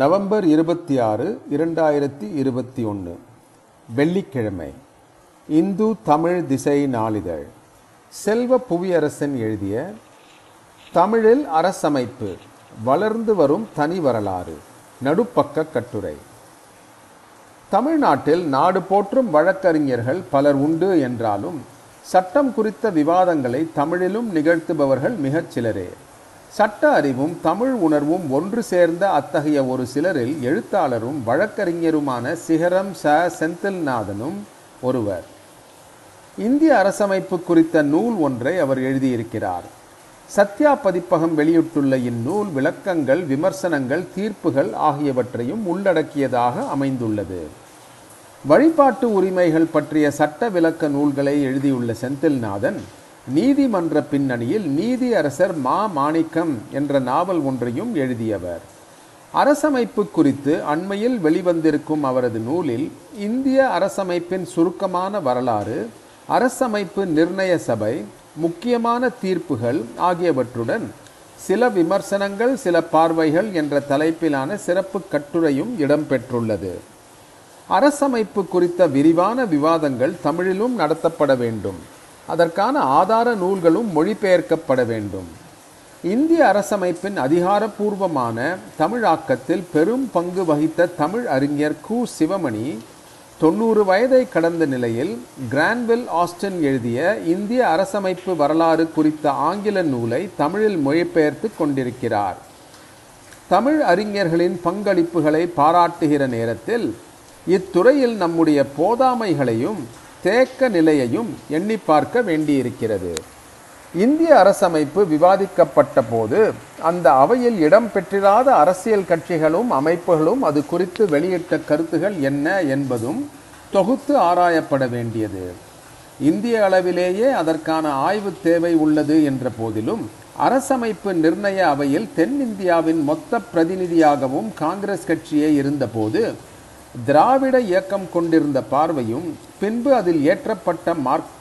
November இருபத்தி ஆறு இரண்டாயிரத்தி இருபத்தி ஒன்று வெள்ளிக்கிழமை. இந்து தமிழ் திசை நாளிதழ். செல்வ புவியரசன் எழுதிய தமிழில் அரசமைப்பு வளர்ந்து வரும் தனி வரலாறு நடுப்பக்க கட்டுரை. தமிழ்நாட்டில் நாடு போற்றும் வழக்கறிஞர்கள் பலர் உண்டு என்றாலும் சட்டம் குறித்த விவாதங்களை தமிழிலும் நிகழ்த்துபவர்கள் மிகச் சிலரே சட்ட அறிவும் தமிழ் உணர்வும் ஒன்று சேர்ந்த அத்தகைய ஒரு சிலரில் எழுத்தாளரும் வழக்கறிஞருமான சிகரம் ச. செந்தில்நாதனும் ஒருவர். இந்திய அரசமைப்பு குறித்த நூல் ஒன்றை அவர் எழுதியிருக்கிறார். சத்யா பதிப்பகம் வெளியிட்டுள்ள இந்நூல் விளக்கங்கள் விமர்சனங்கள் தீர்ப்புகள் ஆகியவற்றையும் உள்ளடக்கியதாக அமைந்துள்ளது. வழிபாட்டு உரிமைகள் பற்றிய சட்ட விளக்க நூல்களை எழுதியுள்ள செந்தில்நாதன் நீதிமன்ற பின்னணியில் நீதி அரசர் மா மாணிக்கம் என்ற நாவல் ஒன்றையும் எழுதியவர். அரசமைப்பு குறித்து அண்மையில் வெளிவந்திருக்கும் அவரது நூலில் இந்திய அரசமைப்பின் சுருக்கமான வரலாறு அரசமைப்பு நிர்ணய சபை முக்கியமான தீர்ப்புகள் ஆகியவற்றுடன் சில விமர்சனங்கள் சில பார்வைகள் என்ற தலைப்பிலான சிறப்பு கட்டுரையும் இடம்பெற்றுள்ளது. அரசமைப்பு குறித்த விரிவான விவாதங்கள் தமிழிலும் நடத்தப்பட வேண்டும். அதற்கான ஆதார நூல்களும் மொழிபெயர்க்கப்பட வேண்டும். இந்திய அரசமைப்பின் அதிகாரப்பூர்வமான தமிழாக்கத்தில் பெரும் பங்கு வகித்த தமிழ் அறிஞர் கு. சிவமணி தொண்ணூறு வயதை கடந்த நிலையில் கிரான்வில் ஆஸ்டன் எழுதிய இந்திய அரசமைப்பு வரலாறு குறித்த ஆங்கில நூலை தமிழில் மொழிபெயர்த்து கொண்டிருக்கிறார். தமிழ் அறிஞர்களின் பங்களிப்புகளை பாராட்டுகிற நேரத்தில் இத்துறையில் நம்முடைய போதாமைகளையும் தேக்க நிலையையும் எண்ணி பார்க்க வேண்டியிருக்கிறது. இந்திய அரசமைப்பு விவாதிக்கப்பட்ட போது அந்த அவையில் இடம் பெற்றிராத அரசியல் கட்சிகளும் அமைப்புகளும் அது குறித்து வெளியிட்ட கருத்துகள் என்ன என்பதும் தொகுத்து ஆராயப்பட வேண்டியது. இந்திய அளவிலேயே அதற்கான ஆய்வு தேவை உள்ளது என்ற போதிலும் அரசமைப்பு நிர்ணய அவையில் தென்னிந்தியாவின் மொத்த பிரதிநிதியாகவும் காங்கிரஸ் கட்சியே இருந்தபோது திராவிட இயக்கம் கொண்டிருந்த பார்வையும் பின்பு அதில் ஏற்றப்பட்ட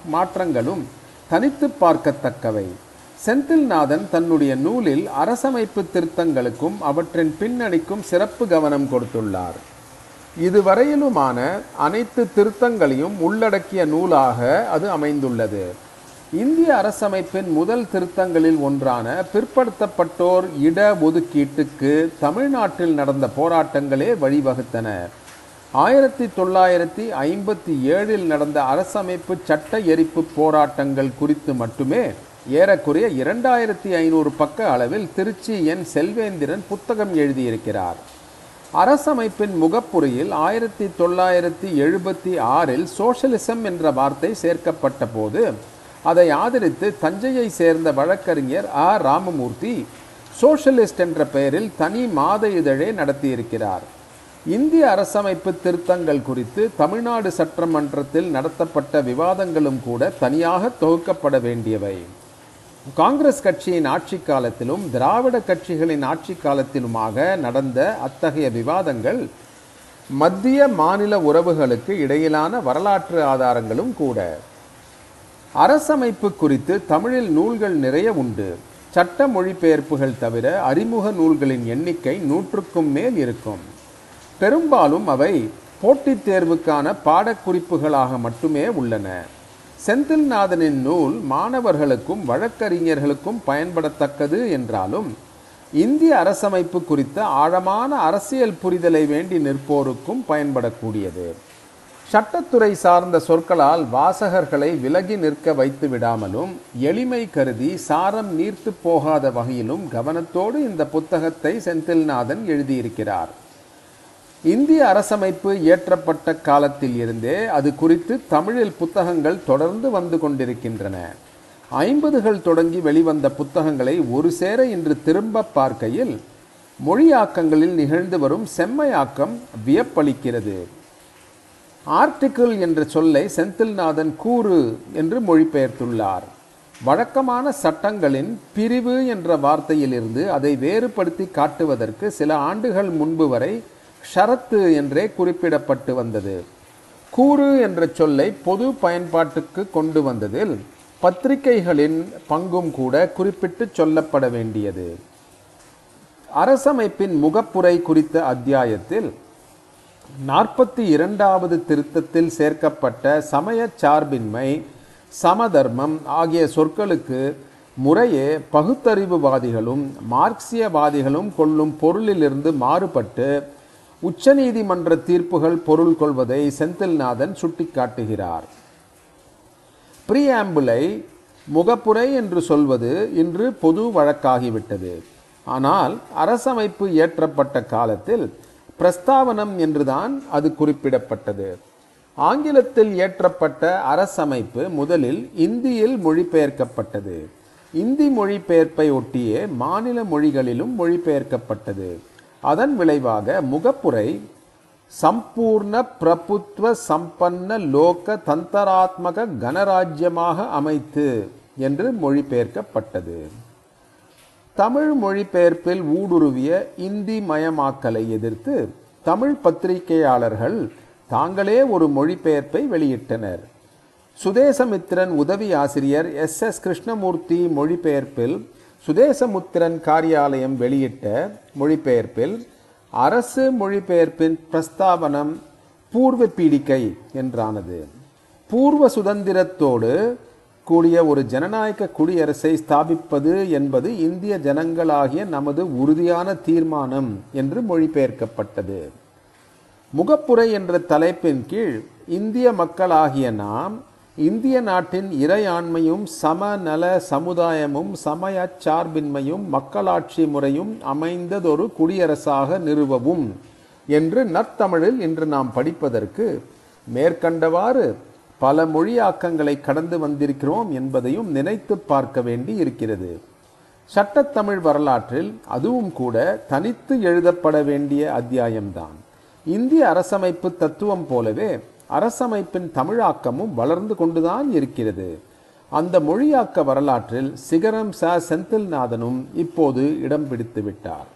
மாற்றங்களும் தனித்து பார்க்கத்தக்கவை. செந்தில்நாதன் தன்னுடைய நூலில் அரசமைப்பு திருத்தங்களுக்கும் அவற்றின் பின்னணிக்கும் சிறப்பு கவனம் கொடுத்துள்ளார். இதுவரையிலுமான அனைத்து திருத்தங்களையும் உள்ளடக்கிய நூலாக அது அமைந்துள்ளது. இந்திய அரசமைப்பின் முதல் திருத்தங்களில் ஒன்றான பிற்படுத்தப்பட்டோர் இட ஒதுக்கீட்டுக்கு தமிழ்நாட்டில் நடந்த போராட்டங்களே வழிவகுத்தன. ஆயிரத்தி தொள்ளாயிரத்தி ஐம்பத்தி ஏழில் நடந்த அரசமைப்பு சட்ட எரிப்பு போராட்டங்கள் குறித்து மட்டுமே ஏறக்குறைய இரண்டாயிரத்தி ஐநூறு பக்க அளவில் திருச்சி என் செல்வேந்திரன் புத்தகம் எழுதியிருக்கிறார். அரசமைப்பின் முகப்புரையில் ஆயிரத்தி தொள்ளாயிரத்தி எழுபத்தி ஆறில் சோஷலிசம் என்ற வார்த்தை சேர்க்கப்பட்ட போது அதை ஆதரித்து தஞ்சையை சேர்ந்த வழக்கறிஞர் ஆ. ராமமூர்த்தி சோஷலிஸ்ட் என்ற பெயரில் தனி மாத இதழே நடத்தியிருக்கிறார். இந்திய அரசமைப்பு திருத்தங்கள் குறித்து தமிழ்நாடு சட்டமன்றத்தில் நடத்தப்பட்ட விவாதங்களும் கூட தனியாக தொகுக்கப்பட வேண்டியவை. காங்கிரஸ் கட்சியின் ஆட்சி காலத்திலும் திராவிட கட்சிகளின் ஆட்சி காலத்திலுமாக நடந்த அத்தகைய விவாதங்கள் மத்திய மாநில உறவுகளுக்கு இடையிலான வரலாற்று ஆதாரங்களும் கூட. அரசமைப்பு குறித்து தமிழில் நூல்கள் நிறைய உண்டு. சட்ட மொழிபெயர்ப்புகள் தவிர அறிமுக நூல்களின் எண்ணிக்கை நூற்றுக்கும் மேல் இருக்கும். பெரும்பாலும் அவை போட்டித் தேர்வுக்கான பாடக்குறிப்புகளாக மட்டுமே உள்ளன. செந்தில்நாதனின் நூல் மாணவர்களுக்கும் வழக்கறிஞர்களுக்கும் பயன்படத்தக்கது என்றாலும் இந்திய அரசமைப்பு குறித்த ஆழமான அரசியல் புரிதலை வேண்டி நிற்போருக்கும் பயன்படக்கூடியது. சட்டத்துறை சார்ந்த சொற்களால் வாசகர்களை விலகி நிற்க வைத்து விடாமலும் எளிமை கருதி சாரம் நீர்த்து போகாத வகையிலும் கவனத்தோடு இந்த புத்தகத்தை செந்தில்நாதன் எழுதியிருக்கிறார். இந்திய அரசமைப்பு இயற்றப்பட்ட காலத்தில் இருந்தே அது குறித்து தமிழில் புத்தகங்கள் தொடர்ந்து வந்து கொண்டிருக்கின்றன. ஐம்பதுகள் தொடங்கி வெளிவந்த புத்தகங்களை ஒரு சேர இன்று திரும்ப பார்க்கையில் மொழியாக்கங்களில் நிகழ்ந்து வரும் செம்மையாக்கம் வியப்பளிக்கிறது. ஆர்டிக்கிள் என்ற சொல்லை செந்தில்நாதன் கூறு என்று மொழிபெயர்த்துள்ளார். வழக்கமான சட்டங்களின் பிரிவு என்ற வார்த்தையிலிருந்து அதை வேறுபடுத்தி காட்டுவதற்கு சில ஆண்டுகள் முன்பு வரை ஷரத்து என்றே குறிப்பிடப்பட்டு வந்தது. கூறு என்ற சொல்லை பொது பயன்பாட்டுக்கு கொண்டு வந்ததில் பத்திரிகைகளின் பங்கும் கூட குறிப்பிட்டு சொல்லப்பட வேண்டியது. அரசமைப்பின் முகப்புரை குறித்த அத்தியாயத்தில் நாற்பத்தி இரண்டாவது திருத்தத்தில் சேர்க்கப்பட்ட சமய சார்பின்மை சமதர்மம் ஆகிய சொற்களுக்கு முறையே பகுத்தறிவுவாதிகளும் மார்க்சியவாதிகளும் கொள்ளும் பொருளிலிருந்து மாறுபட்டு உச்சநீதிமன்ற தீர்ப்புகள் பொருள் கொள்வதை செந்தில்நாதன் சுட்டிக்காட்டுகிறார். ப்ரீஆம்புலை முகப்புரை என்று சொல்வது இன்று பொது வழக்காகிவிட்டது. ஆனால் அரசமைப்பு இயற்றப்பட்ட காலத்தில் பிரஸ்தாவனம் என்றுதான் அது குறிப்பிடப்பட்டது. ஆங்கிலத்தில் இயற்றப்பட்ட அரசமைப்பு முதலில் இந்தியில் மொழிபெயர்க்கப்பட்டது. இந்தி மொழிபெயர்ப்பை ஒட்டியே மாநில மொழிகளிலும் மொழிபெயர்க்கப்பட்டது. அதன் விளைவாக முகப்புரை சம்பூர்ண பிரபுத்துவ சம்பன்ன லோக தந்தராத்மக கணராஜ்யமாக அமைத்து என்று மொழிபெயர்க்கப்பட்டது. தமிழ் மொழிபெயர்ப்பில் ஊடுருவிய இந்தி மயமாக்கலை எதிர்த்து தமிழ் பத்திரிகையாளர்கள் தாங்களே ஒரு மொழிபெயர்ப்பை வெளியிட்டனர். சுதேசமித்திரன் உதவி ஆசிரியர் எஸ் எஸ் கிருஷ்ணமூர்த்தி மொழிபெயர்ப்பில் சுதேசமுத்திரன் காரியாலயம் வெளியிட்ட மொழிபெயர்ப்பில் அரசு மொழிபெயர்ப்பின் பிரஸ்தாபனம் பூர்வ பீடிக்கை என்றானது. பூர்வ சுதந்திரத்தோடு கூடிய ஒரு ஜனநாயக குடியரசை ஸ்தாபிப்பது என்பது இந்திய ஜனங்களாகிய நமது உறுதியான தீர்மானம் என்று மொழிபெயர்க்கப்பட்டது. முகப்புரை என்ற தலைப்பின் கீழ் இந்திய மக்களாகிய நாம் இந்திய நாட்டின் இறையாண்மையும் சமநல சமுதாயமும் சமய சார்பின்மையும் மக்களாட்சி முறையும் அமைந்ததொரு குடியரசாக நிறுவவும் என்று நற்தமிழில் இன்று நாம் படிப்பதற்கு மேற்கண்டவாறு பல மொழியாக்கங்களை கடந்து வந்திருக்கிறோம் என்பதையும் நினைத்து பார்க்க வேண்டி இருக்கிறது. சட்டத்தமிழ் வரலாற்றில் அதுவும் கூட தனித்து எழுதப்பட வேண்டிய அத்தியாயம்தான். இந்திய அரசமைப்பு தத்துவம் போலவே அரசமைப்பின் தமிழாக்கமும் வளர்ந்து கொண்டுதான் இருக்கிறது. அந்த மொழியாக்க வரலாற்றில் சிகரம் ச செந்தில்நாதனும் இப்போது இடம் பிடித்து விட்டார்